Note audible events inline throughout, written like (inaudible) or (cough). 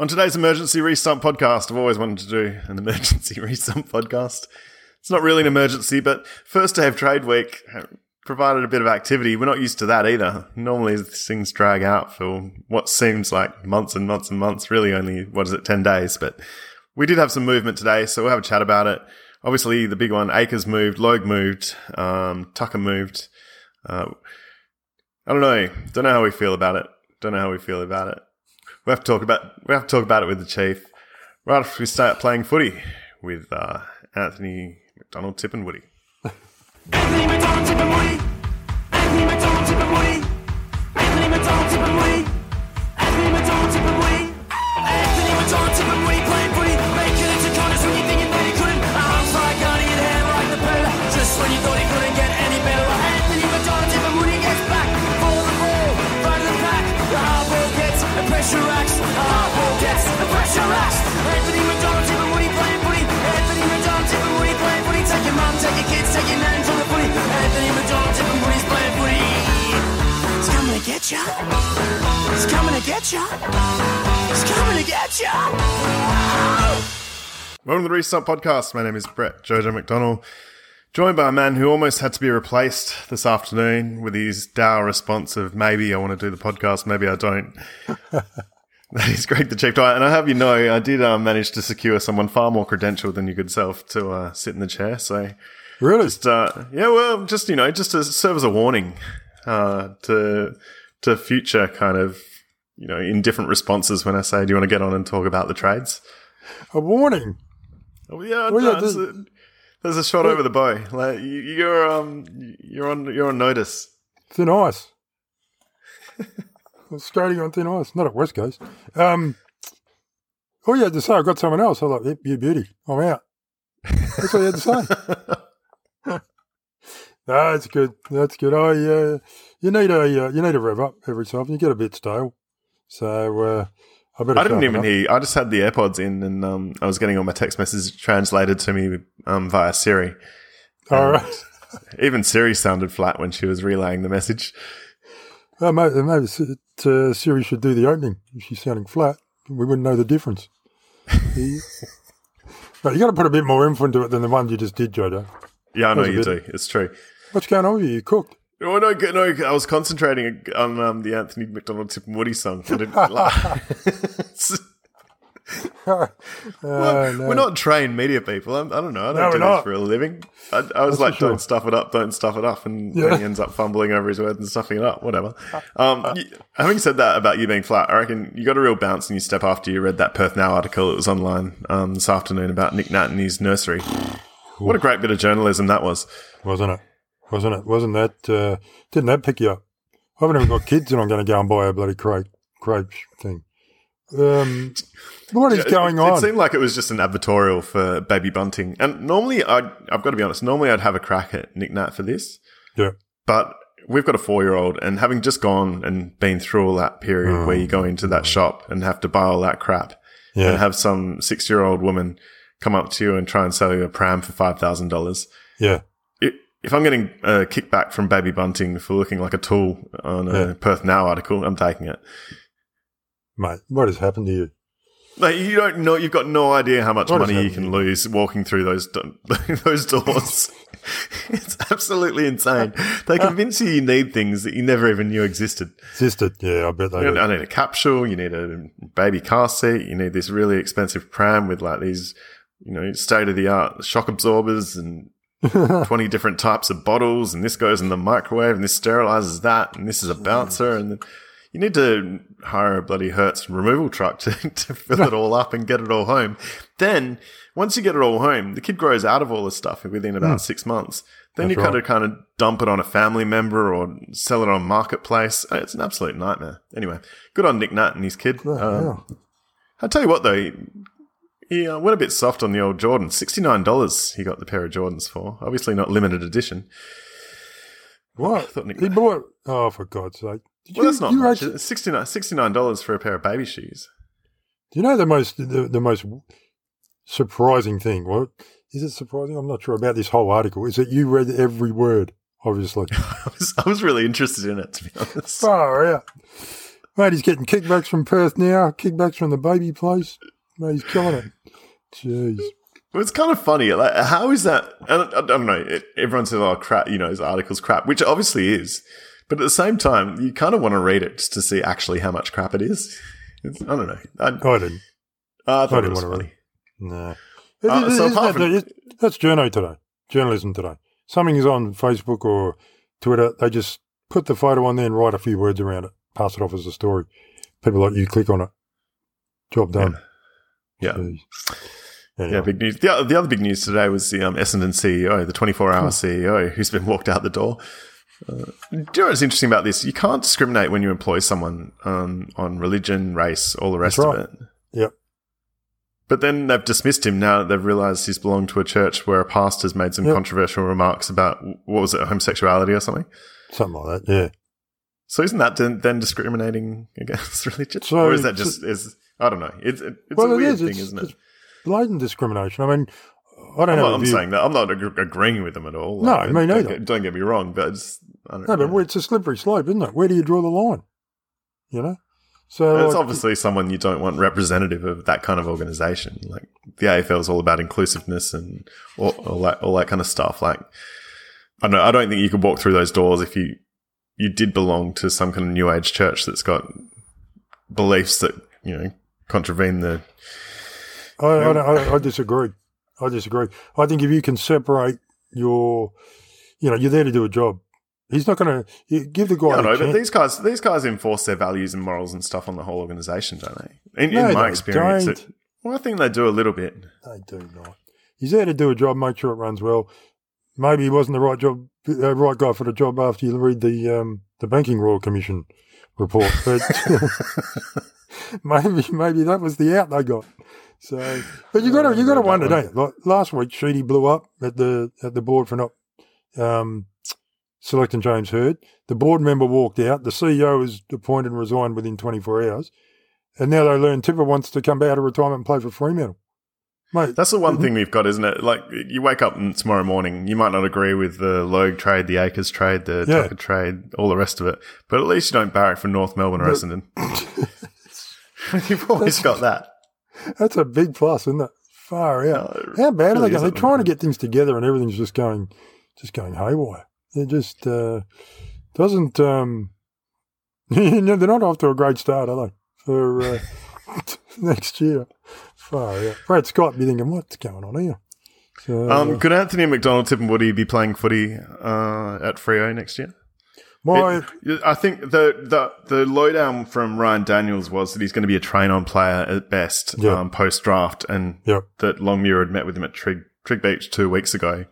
On today's emergency restump podcast, I've always wanted to do an emergency (laughs) restump podcast. It's not really an emergency, but first day of trade week provided a bit of activity. We're not used to that either. Normally things drag out for what seems like months and months and months, really only, what is it, 10 days. But we did have some movement today, so we'll have a chat about it. Obviously, the big one, Acres moved, Logue moved, um, Tucker moved. Uh, I don't know. Don't know how we feel about it. Don't know how we feel about it. We have to talk about we have to talk about it with the chief right after we start playing footy with uh, Anthony McDonald, Tipungwuti. Anthony McDonald, Tipungwuti. Anthony McDonald, Tipungwuti. Get ya. It's coming to get ya. It's coming to get ya. Welcome to the Restump Podcast. My name is Brett Jojo McDonald, joined by a man who almost had to be replaced this afternoon with his dour response of maybe I want to do the podcast, maybe I don't. (laughs) that is Greg the Chief Diet. And I have you know, I did uh, manage to secure someone far more credentialed than you could self to uh, sit in the chair. So Really? just uh, yeah, well, just you know, just to serve as a warning uh, to to future kind of you know in different responses when I say, "Do you want to get on and talk about the trades?" a warning. Oh yeah, Well, no, yeah, there's, a, there's a shot over the bow. Like you, you're um you're on you're on notice. Thin ice. (laughs) Skating on thin ice. Not at West Coast. Um, all you had to say, I got someone else. I was (laughs) like, yep, you beauty. I'm out. That's all you had to say. no, that's good. That's good. I, uh, you need a, uh, you need a rev up every time. You get a bit stale. So, uh, I better I didn't even up. hear. I just had the AirPods in, and um, I was getting all my text messages translated to me um, via Siri. All right. (laughs) Even Siri sounded flat when she was relaying the message. Well, maybe, maybe uh, Siri should do the opening. If she's sounding flat, we wouldn't know the difference. But (laughs) you got to put a bit more info into it than the one you just did, Jodo. Yeah, I know That was a you bit- do. It's true. What's going on with you? You cooked. No, no! I was concentrating on um, the Anthony McDonald Tipungwuti song. I didn't, (laughs) like, (laughs) Oh, Well, no. We're not trained media people. I'm, I don't know. I don't No, do this not. for a living. I, I was That's like, don't stuff it up, don't stuff it up. And Yeah. then he ends up fumbling over his words and stuffing it up, whatever. Um, you, having said that about you being flat, I reckon you got a real bounce in your step after you read that Perth Now article that was online um, this afternoon about Nick Nat and his nursery. What a great bit of journalism that was. Wasn't it? Wasn't it? Wasn't that? Uh, didn't that pick you up? I haven't even got kids, and I'm going to go and buy a bloody crepe crepe thing. Um, what is going it, on? It seemed like it was just an advertorial for baby bunting. And normally, I'd, I've got to be honest, normally I'd have a crack at Nick Nat for this. yeah, But we've got a four year old, and having just gone and been through all that period where you go into that shop and have to buy all that crap, and have some six year old woman come up to you and try and sell you a pram for $5,000. yeah. If I'm getting uh, a kickback from Baby Bunting for looking like a tool on a Yeah. Perth Now article, I'm taking it. Mate, what has happened to you? Like you don't know, you've got no idea how much What money you can lose walking through those (laughs) those doors. (laughs) it's absolutely insane. They ah. convince you you need things that you never even knew existed. Existed? Yeah, I bet they. You know, I need a capsule. You need a baby car seat. You need this really expensive pram with like these, you know, state of the art shock absorbers and (laughs) 20 different types of bottles. And this goes in the microwave and this sterilizes that. And this is a bouncer. And then you need to hire a bloody Hertz removal truck to, (laughs) to fill it all up and get it all home. Then once you get it all home, the kid grows out of all this stuff within about six months. Then That's you kind right. of kind of dump it on a family member or sell it on marketplace. It's an absolute nightmare. Anyway, good on Nick Nat and his kid. Oh, Uh, yeah. I'll tell you what though, he, uh, went a bit soft on the old Jordan. Sixty nine dollars he got the pair of Jordans for. Obviously not limited edition. What? thought Nick- He bought. Oh, for God's sake! Did Well, you, that's not much. actually- It's 69 $69 for a pair of baby shoes. Do you know the most the, the most surprising thing? What is it surprising? I'm not sure about this whole article. Is that you read every word? Obviously, (laughs) I was, I was really interested in it to be honest. far out. Mate, he's getting kickbacks from Perth now, kickbacks from the baby place. Mate, he's killing it. Jeez. Well, it's kind of funny. Like, how is that? I don't, I don't know. It, everyone says, "Oh, crap," you know, his article's crap, which it obviously is. But at the same time, you kind of want to read it just to see actually how much crap it is. It's, I don't know. I, I didn't. I thought I didn't was want to funny. No. Uh, It- so it- apart it- from- that's journo today. Journalism today. Something is on Facebook or Twitter. They just put the photo on there and write a few words around it. Pass it off as a story. People like you click on it. Job done. Yeah. Yeah, Anyway. big news. The, the other big news today was the um, Essendon CEO, the 24 hour CEO, who's been walked out the door. Uh, do you know what's interesting about this? You can't discriminate when you employ someone um, on religion, race, all the rest That's of it. Yep. But then they've dismissed him now that they've realised he's belonged to a church where a pastor's made some Yep. controversial remarks about, what was it, homosexuality or something? Something like that. Yeah. So isn't that then, then discriminating against (laughs) religion? So- or is that just, is I don't know. It's, it, it's well, a it weird is. thing, It's, isn't it? it's blatant discrimination. I mean, I don't I'm, know. not, I'm saying that. I'm not ag- agreeing with them at all. No, Like, me don't neither. Get, don't get me wrong, but it's, I don't No, know. but it's a slippery slope, isn't it? Where do you draw the line? You know? So And it's like, obviously someone you don't want representative of that kind of organization. Like the AFL is all about inclusiveness and all, all that, all that kind of stuff. Like, I don't know. I don't think you could walk through those doors if you you did belong to some kind of new age church that's got beliefs that you know contravene the. I, I, I, I disagree. I disagree. I think if you can separate your, you know, you're there to do a job. He's not going to give the guy. I don't know, but these guys, these guys enforce their values and morals and stuff on the whole organization, don't they? In, No, in my experience, it, well, I think they do a little bit. They do not. He's there to do a job, make sure it runs well. Maybe he wasn't the right job, uh, right guy for the job after you read the um, the Banking Royal Commission report, but (laughs) maybe maybe that was the out they got. So, but you got to you got to wonder, don't you? Like last week, Sheedy blew up at the at the board for not um, selecting James Hird. The board member walked out. The CEO was appointed and resigned within 24 hours. And now they learn Tipu wants to come out of retirement and play for Fremantle. Mate, That's the one Mhm. thing we've got, isn't it? Like you wake up tomorrow morning, you might not agree with the Logue trade, the Acres trade, the Yeah. Tucker trade, all the rest of it, but at least you don't barrack for North Melbourne or Essendon. (laughs) You've (laughs) always got that. That's a big plus, isn't it? Far out. No, How bad are they going? They're trying to get things together, and everything's just going, just going haywire. It just uh, doesn't. Um, (laughs) they're not off to a great start, are they? For uh, next year, far out. Brad Scott be thinking, what's going on here? So, Um, uh, could Anthony McDonald, Tipungwuti be playing footy uh, at Freo next year? my It- I think the, the the lowdown from Ryan Daniels was that he's going to be a train on player at best Yeah. um, post draft, and Yep. that Longmuir had met with him at Trigg, Trigg Beach two weeks ago.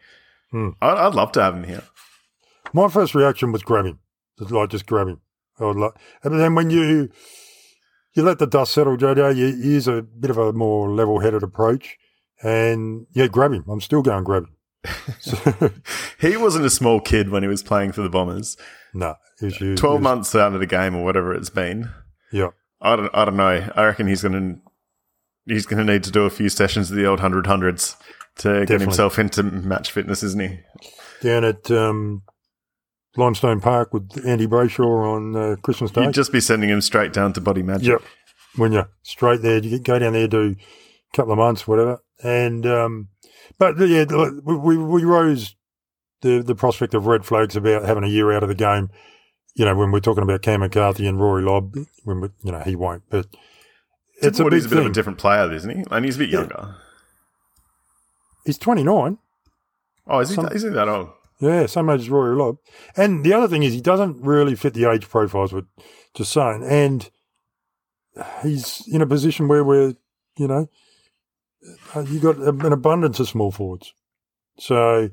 Hmm. I'd, I'd love to have him here. my first reaction was grab him, like just grab him. I would like, and then when you you let the dust settle, JJ, you use a bit of a more level-headed approach, and yeah, grab him. I'm still going grab him. So, (laughs) He wasn't a small kid when he was playing for the Bombers. no, was you. Twelve was- months out of the game or whatever it's been. Yeah, I don't. I don't know. I reckon he's going to he's going to need to do a few sessions of the old hundred hundreds to get himself into match fitness, isn't he? down at um, Limestone Park with Andy Brayshaw on uh, Christmas Day. You'd just be sending him straight down to body magic. Yep. When you're straight there, you go down there, do a couple of months, whatever. And, um, but yeah, we, we, we rose the, the prospect of red flags about having a year out of the game. You know, when we're talking about Cam McCarthy and Rory Lobb, when we, you know, he won't, but it's a big a bit thing. of a different player, isn't he? And he's a bit Yeah. younger. He's 29. Oh, is he? Some- is he that old? Yeah, same age as Rory Lobb. And the other thing is he doesn't really fit the age profiles just saying. And he's in a position where we're, you know, uh, you got an abundance of small forwards. So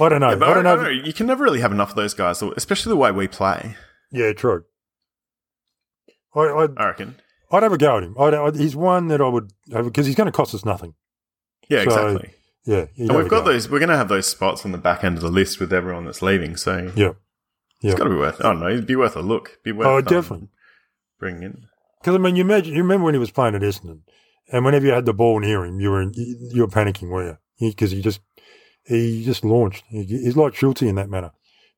I don't know. Yeah, I don't know. You can never really have enough of those guys, especially the way we play. Yeah, true. I, I'd, I reckon. I'd have a go at him. I'd, I'd, he's one that I would have because he's going to cost us nothing. Yeah, So, exactly. Yeah, And we've got go. those. We're going to have those spots on the back end of the list with everyone that's leaving. So Yeah, yeah. it's got to be worth. I don't know. It'd be worth a look. Be worth. Oh, um, definitely. bringing in. Because I mean, you imagine, you remember when he was playing at Essendon, and whenever you had the ball near him, you were in, you, were panicking, were you? Because he, just he just launched. He, he's like Schultz in that manner.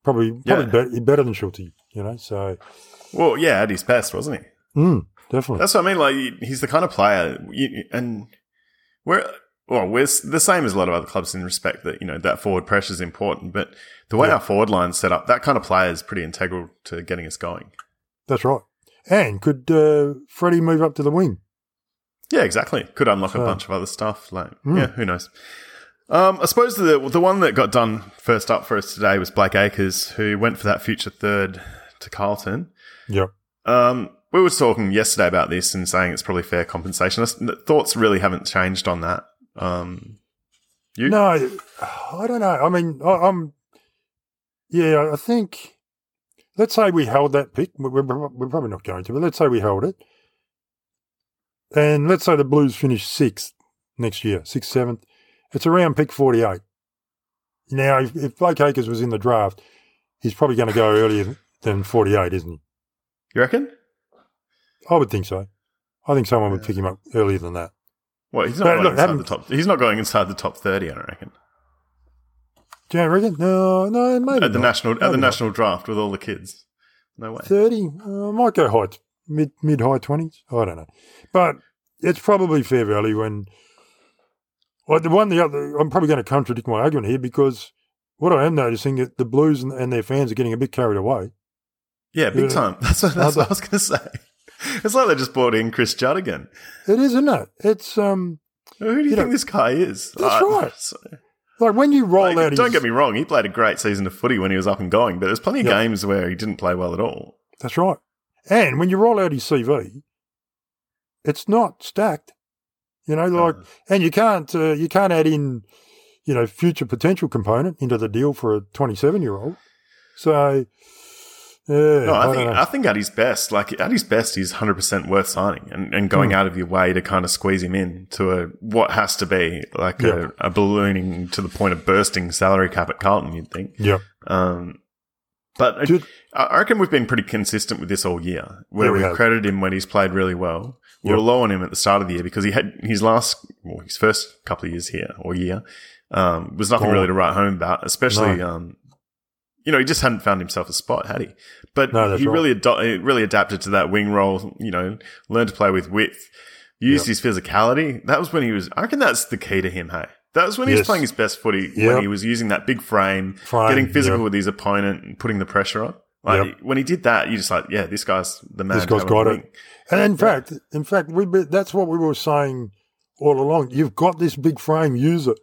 Probably, probably Yeah. better, better than Schultz, you know. So, Well, yeah, at his best, wasn't he? mm, definitely. That's what I mean. Like he's the kind of player, you, and we're well, we're the same as a lot of other clubs in respect that you know that forward pressure is important, but the way Yeah. our forward line's set up, that kind of player is pretty integral to getting us going. That's right. And could uh, Freddie move up to the wing? Yeah, exactly. Could unlock a bunch of other stuff. Like, Mm. yeah, who knows? Um, I suppose the the one that got done first up for us today was Blake Acres, who went for that future third to Carlton. Yep. Um, we were talking yesterday about this and saying it's probably fair compensation. Thoughts really haven't changed on that. Um, you? No, I don't know. I mean, I, I'm. Yeah, I think. Let's say we held that pick. We're, we're, probably not going to, but let's say we held it. And let's say the Blues finish sixth next year, sixth, seventh. It's around pick 48. Now, if, if Blake Acres was in the draft, he's probably going to go earlier than 48, isn't he? You reckon? I would think so. I think someone would pick him up earlier than that. Well, he's not going look, inside the top. He's not going inside the top thirty. I don't reckon. Do you reckon? No, no, maybe At the not. national at the not. national draft with all the kids. No way. 30 uh, might go high mid mid high 20s i don't know but it's probably fair value when well, the one the other i'm probably going to contradict my argument here because what i am noticing is the blues and, and their fans are getting a bit carried away Yeah, big time. (laughs) That's what, that's what I was going to say. (laughs) It's like they just brought in Chris Judd again. it is isn't it it's um Who do you, You think know, this guy is? that's right. (laughs) so- like when you roll like, out don't his, get me wrong, he played a great season of footy when he was up and going, but there's plenty of Yeah. games where he didn't play well at all. that's right and when you roll out his cv it's not stacked you know like Uh, and you can't uh, you can't add in you know future potential component into the deal for a 27 year old so no, I, don't think. I think at his best, like at his best, he's hundred percent worth signing and, and going Hmm. out of your way to kind of squeeze him in to a what has to be like Yeah. a, a ballooning to the point of bursting salary cap at Carlton. You'd think. yeah Um, but Dude. I I reckon we've been pretty consistent with this all year, where Yeah, we we credited him when he's played really well. We were low on him at the start of the year because he had his last, well, his first couple of years here or year um, was nothing Oh. really to write home about. Especially, No. um, you know, he just hadn't found himself a spot, had he? But No, he right. really he really adapted to that wing role. You know, learned to play with width, used Yep. his physicality. That was when he was. I reckon that's the key to him. Hey. That was when he was playing his best footy, when he was using that big frame, Frame, getting physical yep. with his opponent and putting the pressure on. Like Yep. when he did that, you just like, yeah, this guy's the man. This guy's got it. and in fact in fact we that's what we were saying all along you've got this big frame use it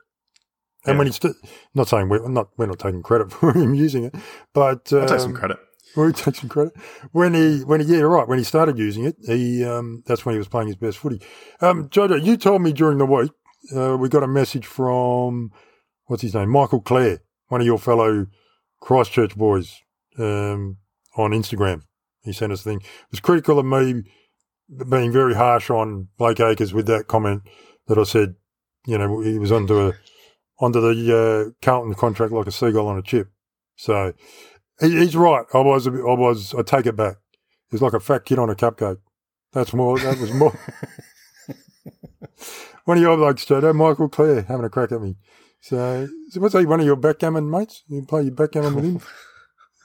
and Yeah. when he's st- not saying we're not we're not taking credit (laughs) for him using it but um, I'll take some credit. We take some credit when he when he yeah right when he started using it he um, that's when he was playing his best footy. Um, Jojo, you told me during the week uh, we got a message from what's his name Michael Clare, one of your fellow Christchurch boys um, on Instagram. He sent us a thing. It was critical of me being very harsh on Blake Acres with that comment that I said. You know he was onto a onto the uh, Carlton contract like a seagull on a chip. So he, he's right. I was, I was, I take it back. He's like a fat kid on a cupcake. That's more, that was more. (laughs) one of your blokes, Joe, Michael Clare, having a crack at me. So, so what's that, one of your backgammon mates? You play your backgammon with him? (laughs)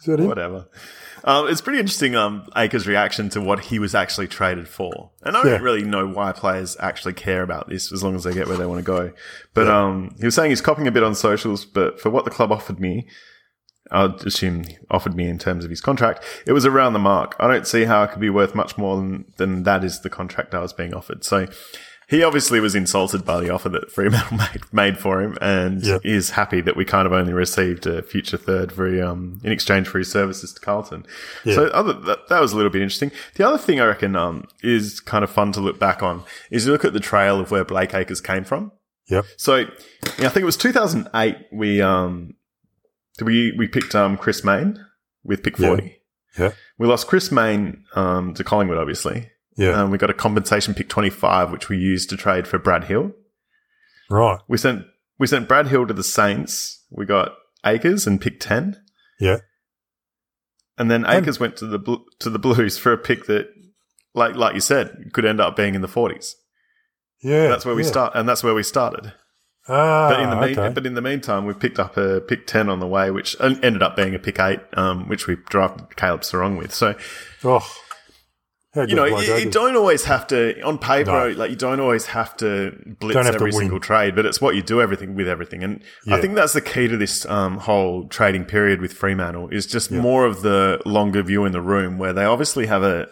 Is that him? Whatever. Um, it's pretty interesting, um, Acres' reaction to what he was actually traded for. And I Yeah. don't really know why players actually care about this as long as they get where they want to go. But, um, he was saying he's copying a bit on socials, but for what the club offered me, I'd assume offered me in terms of his contract, it was around the mark. I don't see how it could be worth much more than, than that is the contract I was being offered. So he obviously was insulted by the offer that Fremantle (laughs) made, made for him and Yep. is happy that we kind of only received a future third for, um, in exchange for his services to Carlton. Yeah. So other, that, that was a little bit interesting. The other thing I reckon, um, is kind of fun to look back on is you look at the trail of where Blake Acres came from. Yep. So yeah, I think it was 2008. We um we we picked um Chris Mayne with pick Yeah. 40. Yeah. We lost Chris Mayne um to Collingwood, obviously. Yeah. Um, we got a compensation pick 25, which we used to trade for Brad Hill. right. We sent we sent Brad Hill to the Saints. We got Acres and pick 10, Yeah. and then And- Acres went to the Blu- to the Blues for a pick that, like like you said, could end up being in the 40s. Yeah. That's where we yeah. start, and that's where we started. Ah, But in the mean, okay. but in the meantime, we picked up a pick ten on the way, which ended up being a pick eight, um, which we drafted Caleb Serong with. So oh, how you know, you, you don't always have to on paper, No. like you don't always have to blitz have every win. single trade, but it's what you do everything with everything, and Yeah. I think that's the key to this um, whole trading period with Fremantle is just more of the longer view in the room, where they obviously have a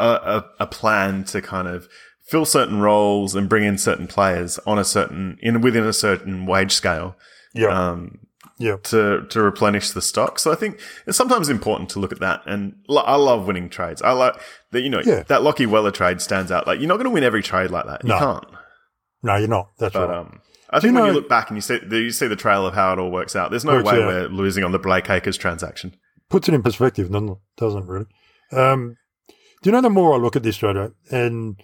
a, a a plan to kind of fill certain roles and bring in certain players on a certain in within a certain wage scale Yeah, um, yeah, to to replenish the stock. So I think it's sometimes important to look at that. And lo- I love winning trades. I like that. You know, Yeah. that Lachie Weller trade stands out. Like you're not going to win every trade like that. You No. can't. no, you're not. That's But right. um, I think you when you look back and you see you see the trail of how it all works out, there's no way out. we're losing on the Blake Acres transaction. Puts it in perspective, doesn't it? Doesn't really? Um, do you know the more I look at this, Jojo, and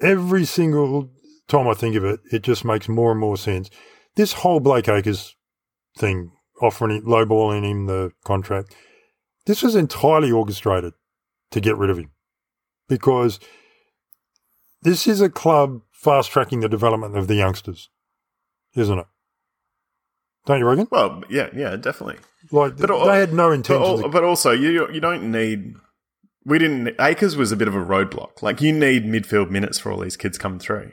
every single time I think of it, it just makes more and more sense. This whole Blake Acres thing, offering lowballing him the contract, this was entirely orchestrated to get rid of him because this is a club fast tracking the development of the youngsters, isn't it? Don't you reckon? Well, yeah, yeah, definitely. Like But they had no But, intention. al- but also, you you don't need. We didn't. Acres was a bit of a roadblock. Like you need midfield minutes for all these kids coming through.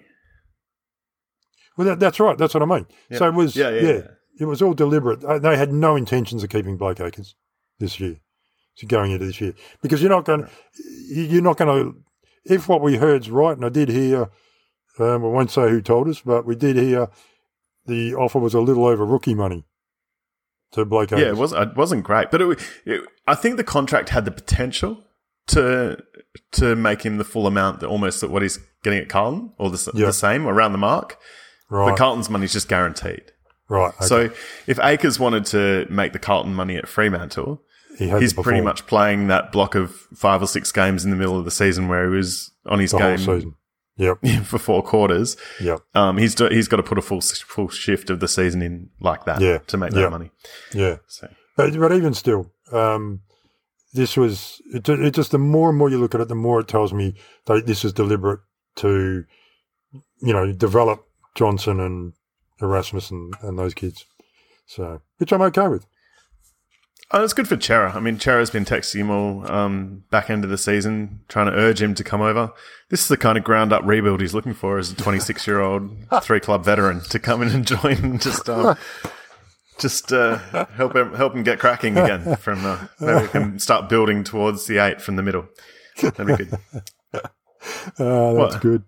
Well, that, that's right. That's what I mean. Yeah. So it was, Yeah, yeah, yeah, it was all deliberate. Uh, They had no intentions of keeping Blake Acres this year, so going into this year, because you're not going, you're not going to. If what we heard's right, and I did hear, um, I won't say who told us, but we did hear the offer was a little over rookie money to Blake Acres. Yeah, it was it wasn't great, but it, it, I think the contract had the potential to to make him the full amount that almost what he's getting at Carlton, or the, Yeah. the same around the mark. Right, But Carlton's money is just guaranteed. right. okay. So if Acres wanted to make the Carlton money at Fremantle, he he's pretty much playing that block of five or six games in the middle of the season where he was on his the game season. Yep, (laughs) for four quarters. yep, Um, he's do, he's got to put a full full shift of the season in like that Yeah. to make Yeah. that money. yeah. So But, but even still, um, this was it, it. Just the more and more you look at it, the more it tells me that this is deliberate to, you know, develop Johnson and Erasmus and, and those kids. So, which I'm okay with. Oh, it's good for Cerra. I mean, Cerra's been texting him all um, back end of the season, trying to urge him to come over. This is the kind of ground up rebuild he's looking for as a 26 year old (laughs) three club veteran to come in and join and just um, just uh, help him help him get cracking again. From uh, maybe we can start building towards the eight from the middle. That'd be good. Uh, (laughs) that's What? good.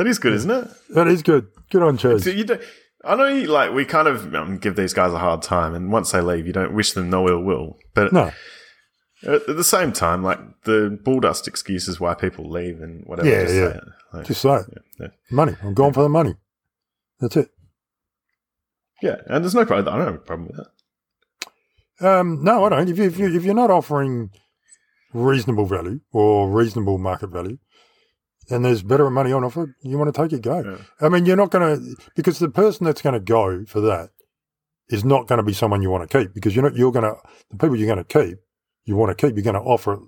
That is good, isn't it? That is good. Good on Chaz. So you don't, I know, you, like we kind of um, give these guys a hard time, and once they leave, you don't wish them no ill will. But No, At the same time, like the bulldust excuses why people leave and whatever. Yeah, just yeah. say. Like, just say it. yeah, Money. I'm going for the money. That's it. yeah, and there's no problem. I don't have a problem with that. Um, no, I don't. If, you, if, you, if you're not offering reasonable value or reasonable market value, and there's better money on offer, you want to take it, go. Yeah. I mean, you're not going to because the person that's going to go for that is not going to be someone you want to keep because you're not. You're going to the people you're going to keep, you want to keep. You're going to offer,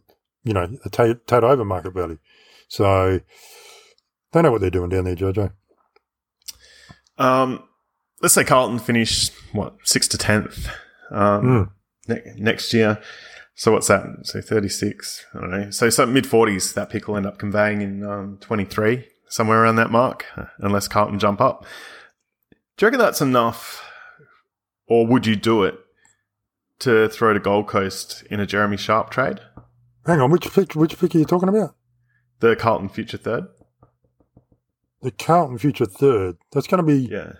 you know, a tad, tad over market value. So they know what they're doing down there, Jojo. Um, let's say Carlton finish what sixth to tenth um, Mm. ne- next year. So what's that? So thirty six. I don't know. So some mid forties. That pick will end up conveying in um, twenty three, somewhere around that mark, unless Carlton jump up. Do you reckon that's enough, or would you do it to throw to Gold Coast in a Jeremy Sharp trade? Hang on, which pick? Which pick are you talking about? The Carlton future third. The Carlton future third. That's going to be Yeah.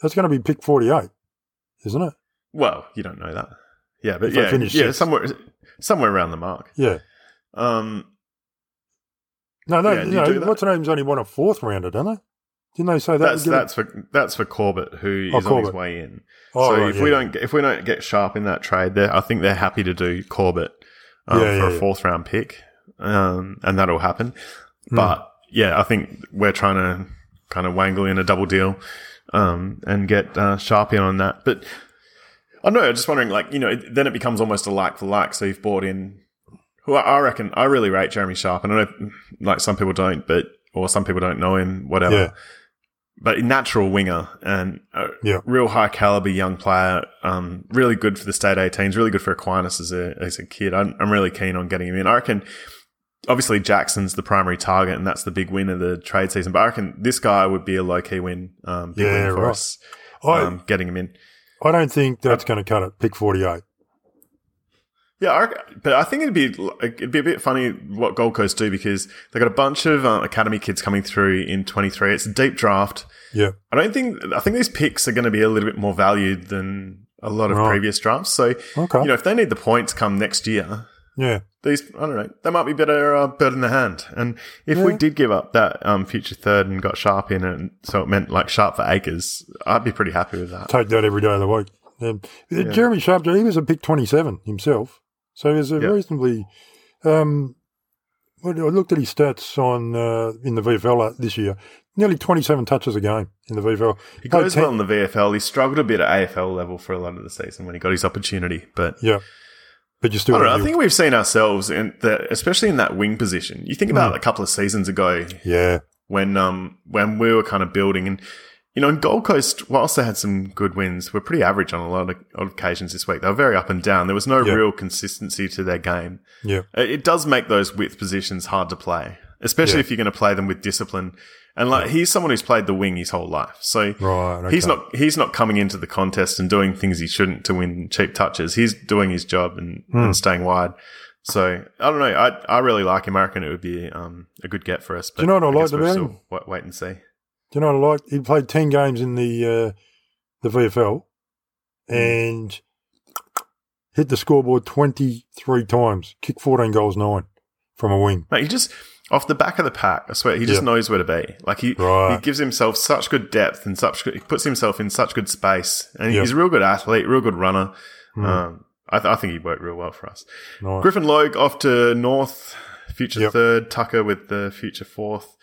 that's going to be pick forty eight, isn't it? Well, you don't know that. Yeah, but If yeah, finish yeah, sixth. somewhere somewhere around the mark. Yeah. Um, No, no, Yeah, no. What's her name's only won a fourth rounder, don't they? Didn't they say that? that's it- that's for that's for Corbett who is Oh, on his way in. Oh, so right, if yeah, we don't get, if we don't get Sharp in that trade, they I think they're happy to do Corbett um, Yeah, for yeah, a fourth round pick, um, and that'll happen. But yeah, I think we're trying to kind of wangle in a double deal um, and get uh, Sharp in on that. But I know. I'm just wondering, like you know, then it becomes almost a like for like. So you've bought in. Who I I reckon I really rate Jeremy Sharp, and I know like some people don't, but or some people don't know him, whatever. Yeah. but natural winger and a Yeah. real high caliber young player. Um, really good for the state 18s. Really good for Aquinas as a as a kid. I'm, I'm really keen on getting him in. I reckon. Obviously, Jackson's the primary target, and that's the big win of the trade season. But I reckon this guy would be a low key win. Um, big Yeah, win for right. us. I, Um, getting him in. I don't think that's going to cut it. Pick 48. Yeah, I but I think it'd be it'd be a bit funny what Gold Coast do because they got a bunch of uh, academy kids coming through in 23. It's a deep draft. Yeah. I don't think I think these picks are going to be a little bit more valued than a lot of Right. previous drafts. So Okay. you know, if they need the points come next year, yeah. these I don't know, they might be better uh, bird in the hand. And if we did give up that um, future third and got Sharp in, and so it meant like Sharp for Acres, I'd be pretty happy with that. Take that every day of the week. Um, uh, Jeremy Sharp, he was a pick 27 himself. So he was a Yeah. reasonably. Um, well, I looked at his stats on uh, in the VFL this year. Nearly 27 touches a game in the VFL. He goes 10 well in the VFL. He struggled a bit at AFL level for a lot of the season when he got his opportunity, but Yeah. But you still I don't know. I think we've seen ourselves in that, especially in that wing position. You think about a couple of seasons ago Yeah. when um when we were kind of building, and you know, in Gold Coast, whilst they had some good wins, were pretty average on a lot of, of occasions this week. They were very up and down. There was no Yeah. real consistency to their game. Yeah. It it does make those width positions hard to play, especially Yeah. if you're going to play them with discipline. And like he's someone who's played the wing his whole life, so Right. He's not he's not coming into the contest and doing things he shouldn't to win cheap touches. He's doing his job and, Hmm. and staying wide. So I don't know. I I really like him. I reckon it would be um, a good get for us. But you know what I guess liked about him? Wait, wait and see. Do you know what I like? He played 10 games in the uh, the VFL Hmm. and hit the scoreboard 23 times, kicked 14 goals, nine from a wing. Mate, he just off the back of the pack. I swear, he just Yeah. knows where to be. Like he Right. he gives himself such good depth and such good, he puts himself in such good space, and Yeah. he's a real good athlete, real good runner. Hmm. Um, I, th- I think he worked real well for us. Nice. Griffin Logue off to North, future Yep. third. Tucker with the future fourth.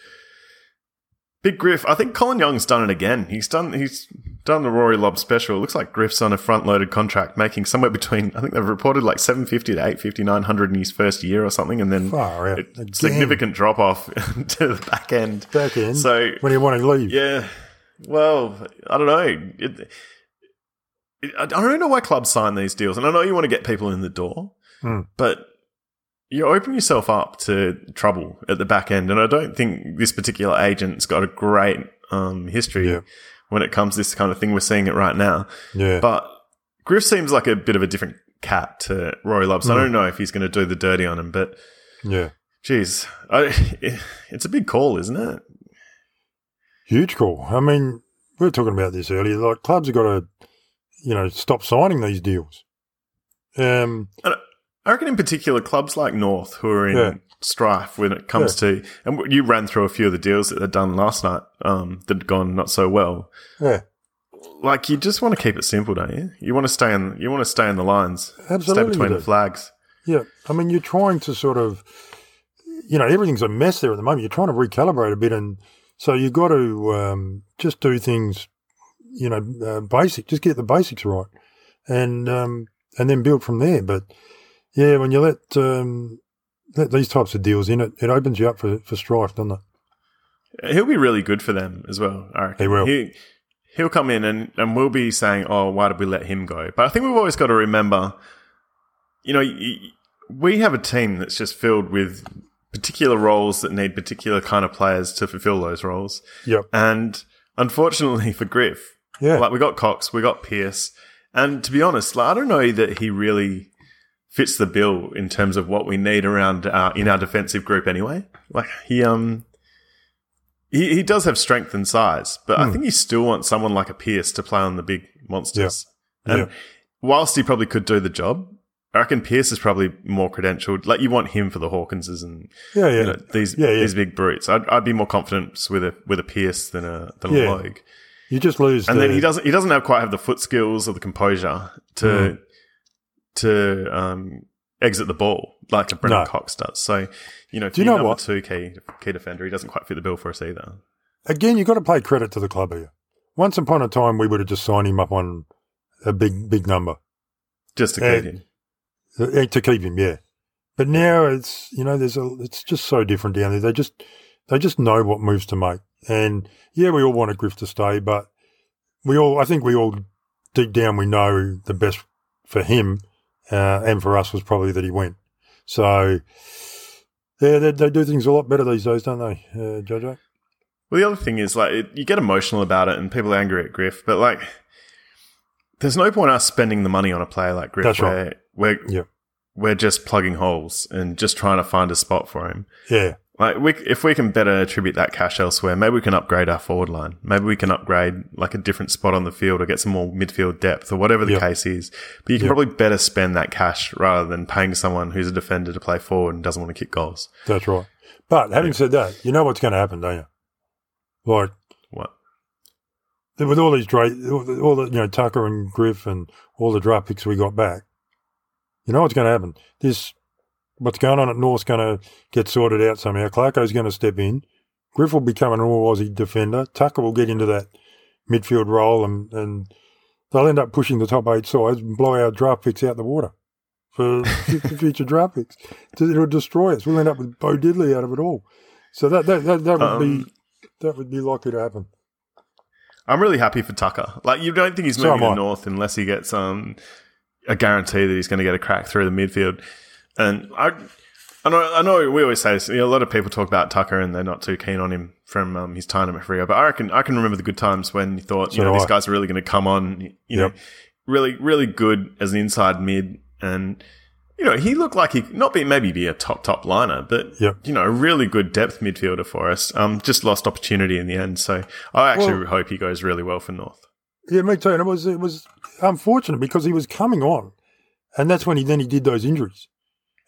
Big Griff. I think Colin Young's done it again. He's done. He's done the Rory Lobb special. It looks like Griff's on a front-loaded contract, making somewhere between. I think they've reported like seven fifty to eight fifty, nine hundred in his first year or something, and then Far out. a Again. significant drop off (laughs) to the back end. Back end. So when you want to leave. yeah. Well, I don't know. It, it, I don't know why clubs sign these deals, and I know you want to get people in the door, Hmm. but you open yourself up to trouble at the back end. And I don't think this particular agent's got a great um, history Yeah. when it comes to this kind of thing. We're seeing it right now, Yeah. but Griff seems like a bit of a different cat to Rory Loves. So I Hmm. don't know if he's going to do the dirty on him, but yeah. geez, I, (laughs) it's a big call, isn't it? Huge call. I mean, we were talking about this earlier. Like clubs have got to, you know, stop signing these deals. Um, I reckon in particular clubs like North who are in Yeah. strife when it comes to, and you ran through a few of the deals that they've done last night um, that had gone not so well. yeah, Like you just want to keep it simple, don't you? You want to stay in, you want to stay in the lines, Absolutely stay between the flags. yeah. I mean, you're trying to sort of, you know, everything's a mess there at the moment. You're trying to recalibrate a bit, and so you've got to um, just do things, you know, uh, basic. Just get the basics right, and um, and then build from there. But yeah, when you let um, let these types of deals in, it it opens you up for for strife, doesn't it? He'll be really good for them as well. I reckon. He will. He, he'll come in and, and we'll be saying, "Oh, why did we let him go?" But I think we've always got to remember, you know, we have a team that's just filled with particular roles that need particular kind of players to fulfill those roles. Yep. And unfortunately (laughs) for Griff, Yeah. like we got Cox, we got Pearce, and to be honest, like, I don't know that he really fits the bill in terms of what we need around our, in our defensive group anyway. Like he um he, he does have strength and size, but I Hmm. think you still want someone like a Pearce to play on the big monsters. Yeah. And Yeah. whilst he probably could do the job, I reckon Pearce is probably more credentialed. Like you want him for the Hawkinses and Yeah, yeah. you know, these Yeah, yeah. these big brutes. I'd, I'd be more confident with a with a Pearce than a than Yeah. a Logue. You just lose. And the, then he doesn't he doesn't have quite have the foot skills or the composure to Mm. To um, exit the ball like a Brennan No. Cox does. So you know, Do you know number what? two key key defender, he doesn't quite fit the bill for us either. Again, you've got to pay credit to the club here. Once upon a time, we would have just signed him up on a big, big number Just to Uh, keep him. uh, to keep him. Yeah, but now it's you know there's a it's just so different down there. They just They just know what moves to make. And yeah, we all want a Griff to stay, but we all, I think we all deep down, we know the best for him uh, and for us was probably that he went. So, yeah, they, they do things a lot better these days, don't they, uh, Jojo? Well, the other thing is like it, you get emotional about it, and people are angry at Griff, but like, there's no point us spending the money on a player like Griff That's where right. we're Yep. we're just plugging holes and just trying to find a spot for him. Yeah, Like, we, if we can better attribute that cash elsewhere, maybe we can upgrade our forward line. Maybe we can upgrade like a different spot on the field or get some more midfield depth or whatever the Yep. case is. But you can Yep. probably better spend that cash rather than paying someone who's a defender to play forward and doesn't want to kick goals. that's right. But having said that, you know what's going to happen, don't you? Like, What? with all these dra all the, you know, Tucker and Griff and all the draft picks we got back, you know what's going to happen? This, what's going on at North's going to get sorted out somehow. Clarko's going to step in. Griff will become an all Aussie defender. Tucker will get into that midfield role and, and they'll end up pushing the top eight sides and blow our draft picks out the water for future draft picks. It'll destroy us. We'll end up with Bo Diddley out of it all. So that, that, that, that would Um, be, that would be likely to happen. I'm really happy for Tucker. Like, you don't think he's moving am to North unless he gets um, a guarantee that he's going to get a crack through the midfield. And I, I know, I know we always say this. You know, a lot of people talk about Tucker and they're not too keen on him from um, his time at Freo. But I reckon I can remember the good times when you thought, So you know, these I. guys are really going to come on. You Yep. know, really, really good as an inside mid, and you know, he looked like he not be maybe be a top top liner, but Yep. you know, a really good depth midfielder for us. Um, just lost opportunity in the end. So I actually Well- hope he goes really well for North. Yeah, me too. And it was it was unfortunate because he was coming on, and that's when he then he did those injuries,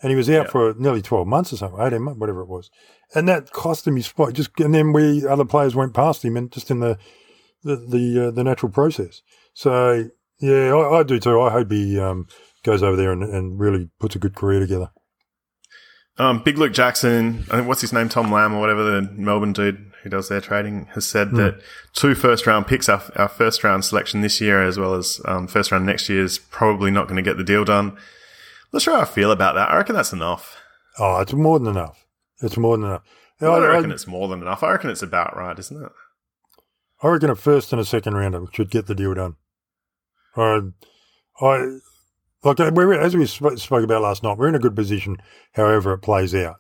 and he was out Yeah. for nearly twelve months or something, eighteen months, whatever it was, and that cost him his spot. Just and then we other players went past him, and just in the the the, uh, the natural process. So yeah, I, I do too. I hope he um, goes over there and, and really puts a good career together. Um, Big Luke Jackson, I think what's his name, Tom Lamb or whatever, the Melbourne dude who does their trading, has said Hmm. that two first round picks, our, our first round selection this year as well as um, first round next year, is probably not going to get the deal done. Not sure how I feel about that. I reckon that's enough. Oh, it's more than enough. It's more than enough. I I, reckon I, it's more than enough. I reckon it's about right, isn't it? I reckon a first and a second rounder should get the deal done. I, I like we're as we sp- spoke about last night. We're in a good position, however it plays out.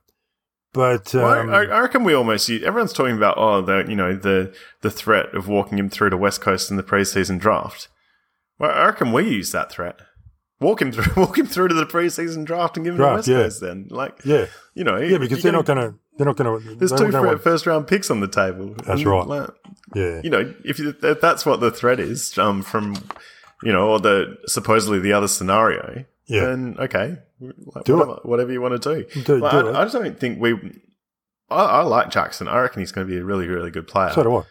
But um, Well, I, I reckon we almost everyone's talking about oh the you know the the threat of walking him through to West Coast in the preseason draft. Well, I reckon we use that threat. Walk him through, (laughs) walk him through to the preseason draft and give him Draft, the West yeah. Coast. Then, like, yeah, you know, yeah, because they're not going to. They're not going to. There's two fir- first round picks on the table. That's And, right. like, Yeah, You know, if, you, if that's what the threat is um, from, you know, or the supposedly the other scenario, Yeah. then okay, like, Do it. whatever, whatever you want to do. Do- But do it. I, I just don't think we. I, I like Jackson. I reckon he's going to be a really, really good player. so do I.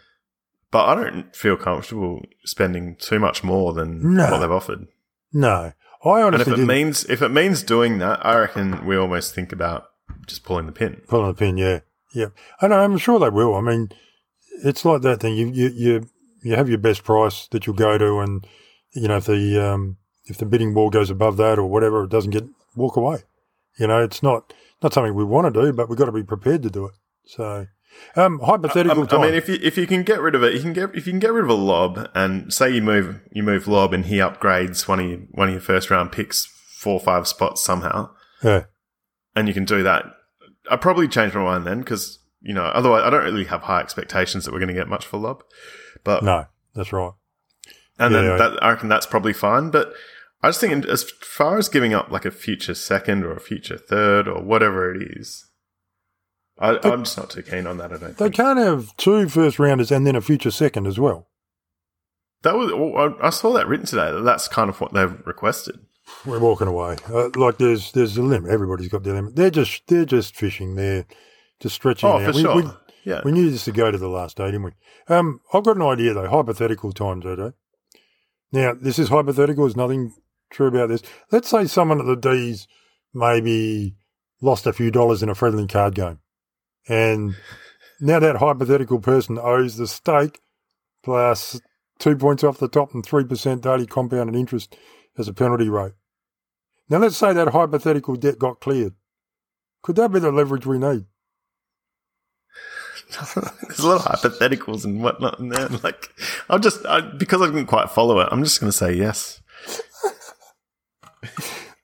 but I don't feel comfortable spending too much more than No. what they've offered. No, I and if it didn't. means if it means doing that, I reckon we almost think about just pulling the pin. Pulling the pin. Yeah, yeah, and I'm sure they will. I mean, it's like that thing. You you you you have your best price that you'll go to, and you know if the um if the bidding war goes above that or whatever, it doesn't get walk away. You know, it's not not something we want to do, but we've got to be prepared to do it. So, um, hypothetical I, I time. mean, if you if you can get rid of it, you can get if you can get rid of a Lobb, and say you move you move Lobb, and he upgrades one of your, one of your first round picks four or five spots somehow, yeah, and you can do that. I probably change my mind then because you know otherwise I don't really have high expectations that we're going to get much for Lobb, but no, that's right. and Yeah, then yeah. that, I reckon that's probably fine. But I just think as far as giving up like a future second or a future third or whatever it is. I, I'm just not too keen on that. I don't They think. can't have two first rounders and then a future second as well. That was well, I I saw that written today. That that's kind of what they've requested. We're walking away. Uh, like there's there's a limit. Everybody's got their limit. They're just they're just fishing. They're just stretching. Oh, it for. We- sure. we, yeah. We knew this to go to the last day, didn't we? Um, I've got an idea though, hypothetical time, Jojo. Now, this is hypothetical. There's nothing true about this. Let's say someone at the D's maybe lost a few dollars in a friendly card game, and now that hypothetical person owes the stake plus two points off the top and three percent daily compounded interest as a penalty rate. Now, let's say that hypothetical debt got cleared. Could that be the leverage we need? (laughs) There's a lot of hypotheticals and whatnot in there. (laughs) Like, I'll just I, because I didn't quite follow it. I'm just going to say yes.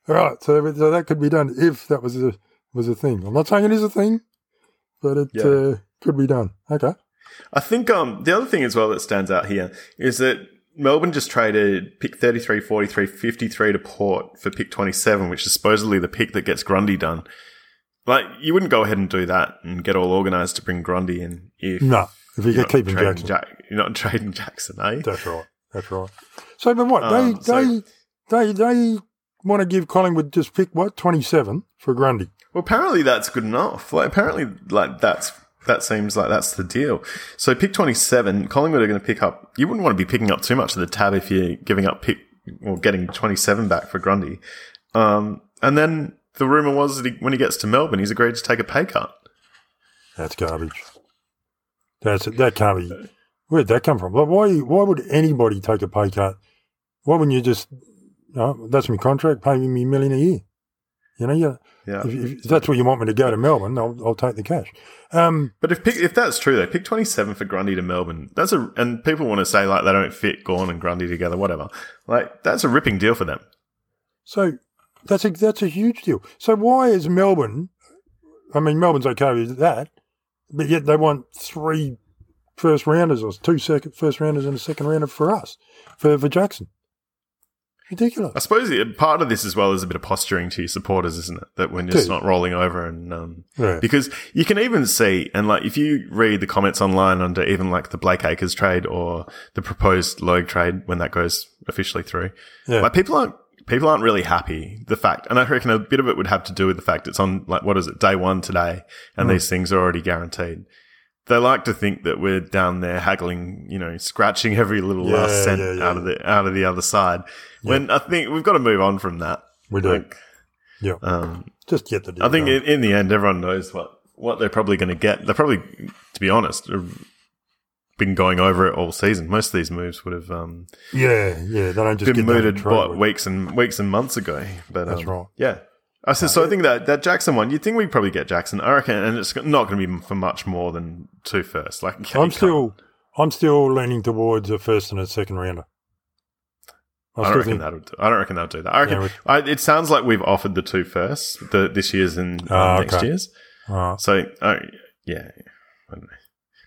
All (laughs) right, so, so that could be done if that was a was a thing. I'm not saying it is a thing, but it Yeah. uh, could be done. Okay. I think um, the other thing as well that stands out here is that Melbourne just traded pick 33, 43, 53 to Port for pick 27, which is supposedly the pick that gets Grundy done. Like, you wouldn't go ahead and do that and get all organised to bring Grundy in if No, if you you're get keeping trading Jackson, Jack- you're not (laughs) trading Jackson, eh? that's right. That's right. So, but what Um, they so- they they they want to give Collingwood just pick what twenty seven for Grundy. Well, apparently that's good enough. Like, apparently, like that's that seems like that's the deal. So, pick twenty seven. Collingwood are going to pick up. You wouldn't want to be picking up too much of the tab if you're giving up pick or getting twenty seven back for Grundy. Um, and then the rumor was that he, when he gets to Melbourne, he's agreed to take a pay cut. That's garbage. That's that can't be. Where'd that come from? Like, why? Why would anybody take a pay cut? Why wouldn't you just? No, that's my contract. Pay me a million a year. You know, yeah. Yeah. If, if that's where you want me to go to Melbourne, I'll, I'll take the cash. Um, But if pick, if that's true though, pick twenty seven for Grundy to Melbourne. That's a and people want to say like they don't fit Gawn and Grundy together, whatever. Like that's a ripping deal for them. so that's a that's a huge deal. So why is Melbourne? I mean, Melbourne's okay with that, but yet they want three first rounders or two second first rounders and a second rounder for us for for Jackson. Ridiculous. I suppose it, part of this as well is a bit of posturing to your supporters, isn't it? That when you're just not rolling over and um, Yeah. because you can even see and like if you read the comments online under even like the Blake Acres trade or the proposed Logue trade when that goes officially through, Yeah. like people aren't people aren't really happy. The fact, and I reckon a bit of it would have to do with the fact it's on like what is it day one today, and Mm. these things are already guaranteed. They like to think that we're down there haggling, you know, scratching every little Yeah, last cent yeah, yeah, out of the out of the other side. When I think we've got to move on from that. We do. Like, Yeah. um, Just get the deal. I think in, in the end, everyone knows what, what they're probably going to get. They're probably, to be honest, been going over it all season. Most of these moves would have um, yeah, yeah. They don't just been mooted what, weeks and weeks and months ago. But That's um, right. Yeah. I said, so I think that, that Jackson one, you'd think we'd probably get Jackson. I reckon, and it's not going to be for much more than two first. Like, I'm can't- still, I'm still leaning towards a first and a second rounder. I, I don't reckon think that'll. Do, I don't reckon they'll do that. I reckon. Yeah, I, it sounds like we've offered the two first, the this year's and Ah, next okay. year's. uh, So, uh, yeah.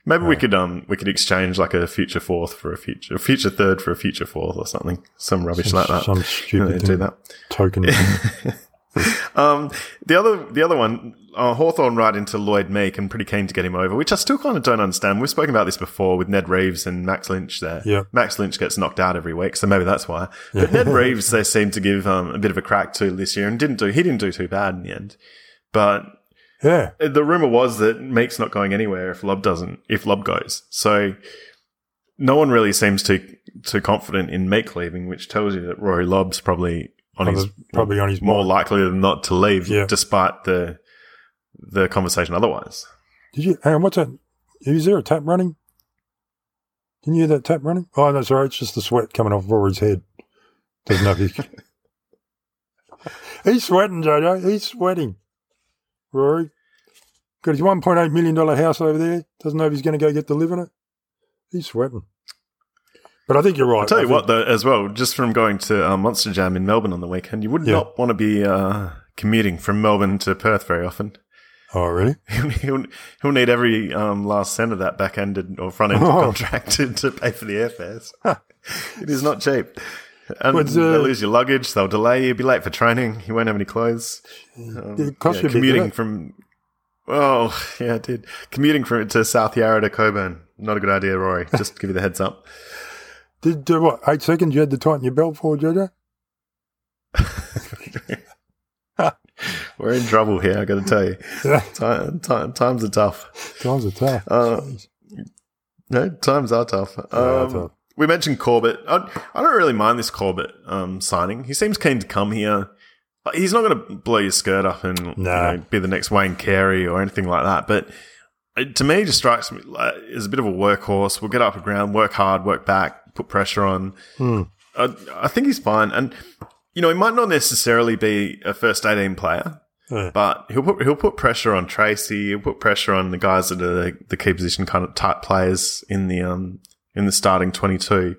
Maybe we could um we could exchange like a future fourth for a future a future third for a future fourth or something, some rubbish like that. some stupid (laughs) do that. token. (laughs) (laughs) Um, the other the other one, uh, Hawthorn right into Lloyd Meek and pretty keen to get him over, which I still kind of don't understand. We've spoken about this before with Ned Reeves and Max Lynch there. Yeah. Max Lynch gets knocked out every week, so maybe that's why. But Ned (laughs) Reeves they seem to give um, a bit of a crack to this year and didn't do he didn't do too bad in the end. But yeah, the rumor was that Meek's not going anywhere if Lobb doesn't if Lobb goes. So no one really seems too too confident in Meek leaving, which tells you that Rory Lobb's probably on his probably, probably on his more mind. likely than not to leave, Yeah. despite the the conversation otherwise. Did you? Hang on, what's that? Is there a tap running? Can you hear that tap running? Oh, no, sorry, it's just the sweat coming off Rory's head. Doesn't know if. (laughs) He's sweating, Jojo. He's sweating. Rory got his one point eight million dollar house over there. Doesn't know if he's going to go get to live in it. He's sweating. But I think you're right. I'll tell you what, though, as well, just from going to uh, Monster Jam in Melbourne on the weekend, you would Yeah. not want to be uh, commuting from Melbourne to Perth very often. Oh, really? (laughs) he'll, he'll need every um, last cent of that back ended or front end Oh. contract (laughs) to, to pay for the airfares. (laughs) it is not cheap. And uh, they'll lose your luggage, they'll delay you, be late for training, you won't have any clothes. Um, It costs yeah, you a bit, commuting from. Oh, yeah, it did. Commuting from to South Yarra to Cockburn. Not a good idea, Rory. Just to give you the heads up. Did do what? Eight seconds you had to tighten your belt for, Jojo? (laughs) We're in trouble here, I got to tell you. Yeah, (laughs) Ti- ti- times are tough. times are tough. Uh, No, times are tough. They are Um, tough. We mentioned Corbett. I, I don't really mind this Corbett um, signing. He seems keen to come here. He's not going to blow your skirt up and you know, be the next Wayne Carey or anything like that. But it, to me, it just strikes me like, as a bit of a workhorse. We'll get up the ground, work hard, work back, put pressure on. Hmm. I, I think he's fine. And, you know, he might not necessarily be a first 18 player, Yeah. But he'll put he'll put pressure on Treacy. He'll put pressure on the guys that are the, the key position kind of type players in the um in the starting twenty two.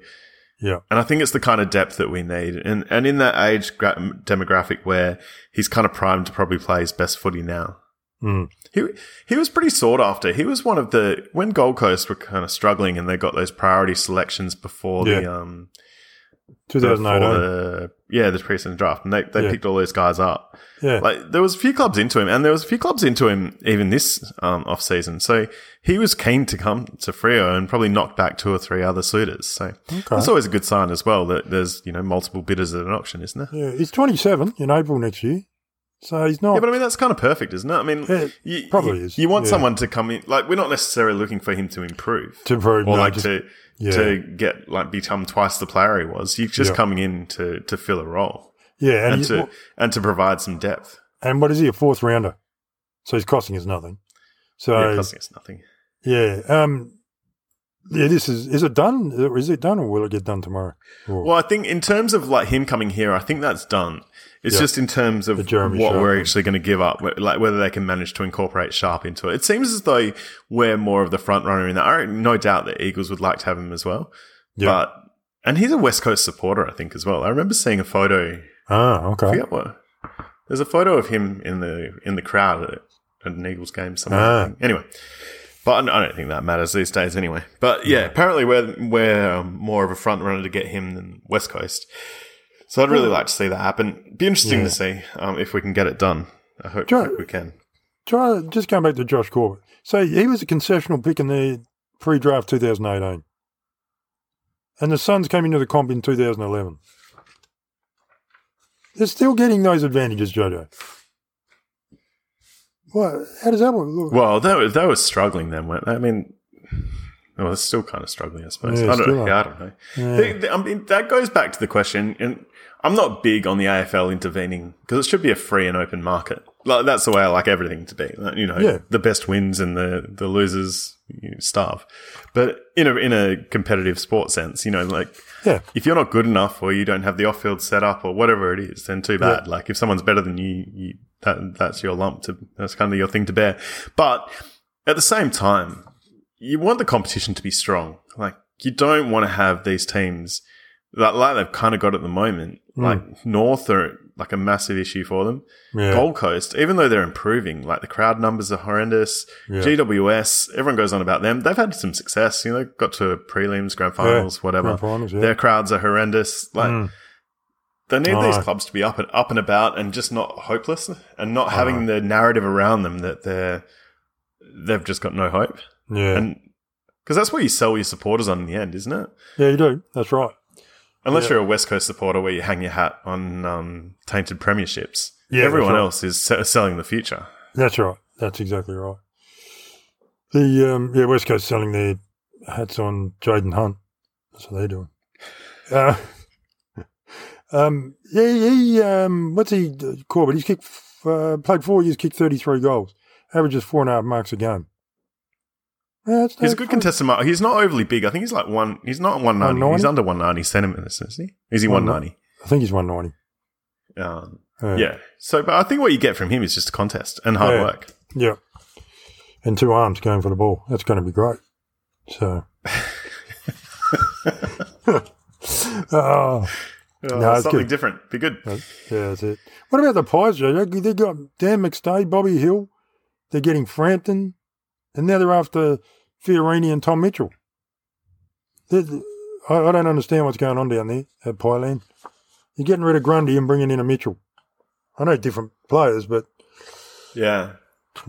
Yeah. And I think it's the kind of depth that we need. And and in that age gra- demographic where he's kind of primed to probably play his best footy now. Mm. He he was pretty sought after. He was one of the when Gold Coast were kind of struggling and they got those priority selections before the Yeah. um 2018. before the, yeah the preseason draft and they they Yeah. picked all those guys up. yeah. Like there was a few clubs into him, and there was a few clubs into him even this um, off season. So he was keen to come to Freo and probably knocked back two or three other suitors. So that's always a good sign as well that there's you know multiple bidders at an auction, isn't there? yeah. He's 27 in April next year. So he's not. Yeah, but I mean that's kind of perfect, isn't it? I mean, you, probably you, is. You want Yeah. someone to come in, like we're not necessarily looking for him to improve to prove or no, like just- to yeah. to get like become twice the player he was. You're just Yeah. coming in to to fill a role yeah, and, and to and to provide some depth. and what is he a fourth rounder? So he's costing us nothing. So yeah, costing us nothing. yeah, um, yeah. This is is it done? Is it done, or will it get done tomorrow? Or- Well, I think in terms of like him coming here, I think that's done. It's Yeah. just in terms of what Sharp we're one. actually going to give up, like whether they can manage to incorporate Sharp into it. It seems as though we're more of the front runner in that. I no doubt that Eagles would like to have him as well. Yeah. But and he's a West Coast supporter, I think as well. I remember seeing a photo. ah, I okay. forget what. There's a photo of him in the in the crowd at, at an Eagles game somewhere. Ah. Anyway, but I don't- think that matters these days anyway. But yeah, apparently we're we're um, more of a front runner to get him than West Coast. So I'd really like to see that happen. Be interesting Yeah. to see um, if we can get it done. I hope, Joe- hope we can. Try just going back to Josh Corbett. So he was a concessional pick in the pre-draft 2018, and the Suns came into the comp in 2011. They're still getting those advantages, Jojo. What? How does that work? Look, Well, they were, they were struggling then. I mean, well, they're still kind of struggling, I suppose. Yeah, I, don't, yeah, I don't know. Yeah. They- they- I mean, that goes back to the question, and I'm not big on the AFL intervening because it should be a free and open market. Like that's the way I like everything to be. Like, you know, the best wins and the the losers you know, starve. But in a in a competitive sport sense, you know, like Yeah. if you're not good enough or you don't have the off field set up or whatever it is, then too bad. Like if someone's better than you, you that that's your lump to that's kind of your thing to bear. But at the same time, you want the competition to be strong. Like you don't want to have these teams that like they've kind of got at the moment. Like North are like a massive issue for them. Yeah. Gold Coast, even though they're improving, like the crowd numbers are horrendous. Yeah. GWS, everyone goes on about them. They've had some success. You know, got to prelims, grand finals, whatever. Grand finals, yeah. Their crowds are horrendous. Like Mm. they need Oh. these clubs to be up and up and about and just not hopeless and not Oh. having the narrative around them that they're they've just got no hope. Yeah. And because that's what you sell your supporters on in the end, isn't it? yeah, you do. That's right. Unless Yeah. you're a West Coast supporter where you hang your hat on um, tainted premierships. Yeah, Everyone right. else is se- selling the future. That's right. That's exactly right. The um, yeah, West Coast selling their hats on Jayden Hunt. That's what they're doing. Uh, (laughs) um, yeah, he um, what's he Corbett? He's kicked uh, played four years, kicked thirty three goals, averages four and a half marks a game. Yeah, He's a good contestant. mark. He's not overly big. I think he's like one. He's not 190. 190? He's under 190 centimeters, is he? Is he 190? I think he's one ninety. Um, Yeah. yeah. So, but I think what you get from him is just a contest and hard Yeah. work. yeah, and two arms going for the ball. That's going to be great. So. (laughs) (laughs) oh, Oh, No, something good. different. Be good. Yeah, that's it. What about the Pies, Joe? They got Dan McStay, Bobby Hill. They're getting Frampton, and now they're after Fiorini and Tom Mitchell. I, don't understand what's going on down there at Pieland. You're getting rid of Grundy and bringing in a Mitchell. I know different players, but Yeah.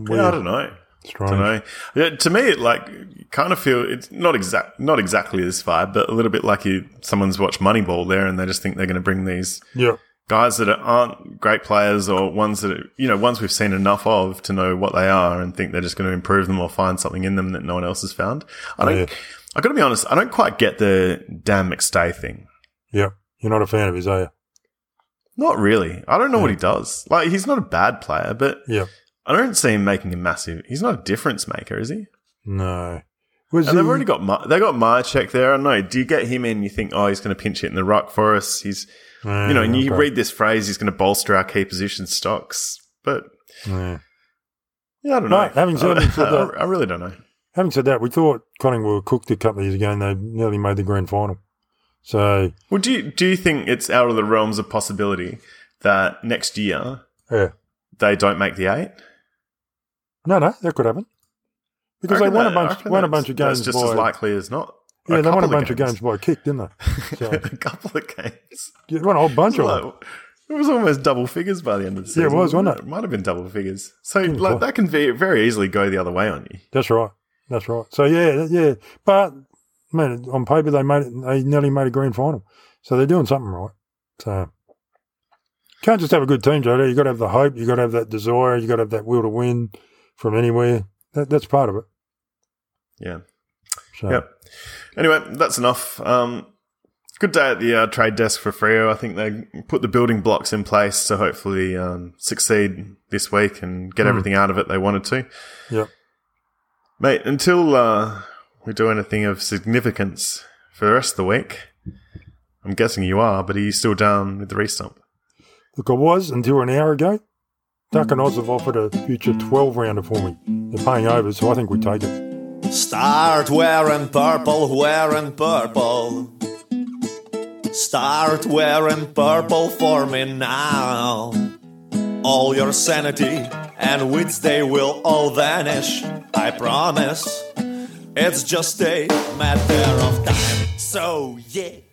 Yeah, I don't know. strange. don't know. Yeah, to me, it like kind of feel it's not exact, not exactly this vibe, but a little bit like you someone's watched Moneyball there, and they just think they're going to bring these Yeah, guys that aren't great players or ones that are, you know ones we've seen enough of to know what they are, and think they're just going to improve them or find something in them that no one else has found. I don't. Yeah. I got to be honest. I don't quite get the Dan McStay thing. yeah. You're not a fan of his, are you? Not really. I don't know what he does. Like he's not a bad player, but Yeah. I don't see him making a massive. He's not a difference maker, is he? No. Was And he, they've already got Ma- they got Marchek there. I don't know. Do you get him in? You think, oh, he's going to pinch it in the ruck for us. He's, you know, and you ah, okay. read this phrase, he's going to bolster our key position stocks. But Yeah. Yeah, I don't No, know. having said- I, said that- (laughs) I really don't know. Having said that, we thought Collingwood were cooked a couple of years ago and they nearly made the grand final. So, Well, do you do you think it's out of the realms of possibility that next year yeah. they don't make the eight? No, no, that could happen. Because they won a that- I bunch, won a bunch of games That's just by, as likely as not. Yeah, they won a bunch of games by a kick, didn't they? (laughs) So, a couple of games. yeah, they won a whole bunch of them. It was almost double figures by the end of the season. Yeah, it was, wasn't it? It might have been double figures. So like that can be very easily go the other way on you. That's right. That's right. So yeah, yeah. But man, on paper they made it. They nearly made a grand final. So they're doing something right. So can't just have a good team, Joe. You got to have the hope. You got to have that desire. You got to have that will to win from anywhere. That, that's part of it. Yeah. So Yep. Anyway, that's enough. Um, good day at the uh, trade desk for Freo. I think they put the building blocks in place to hopefully um, succeed this week and get everything out of it they wanted to. Yep. Mate, until uh, we do anything of significance for the rest of the week, I'm guessing you are, but are you still down with the restump? Look, I was until an hour ago. Duck and Oz have offered a future 12 rounder for me. They're paying over, so I think we take it. Start wearing purple, wearing purple. Start wearing purple for me now. All your sanity and wits, they will all vanish. I promise. It's just a matter of time. So, yeah.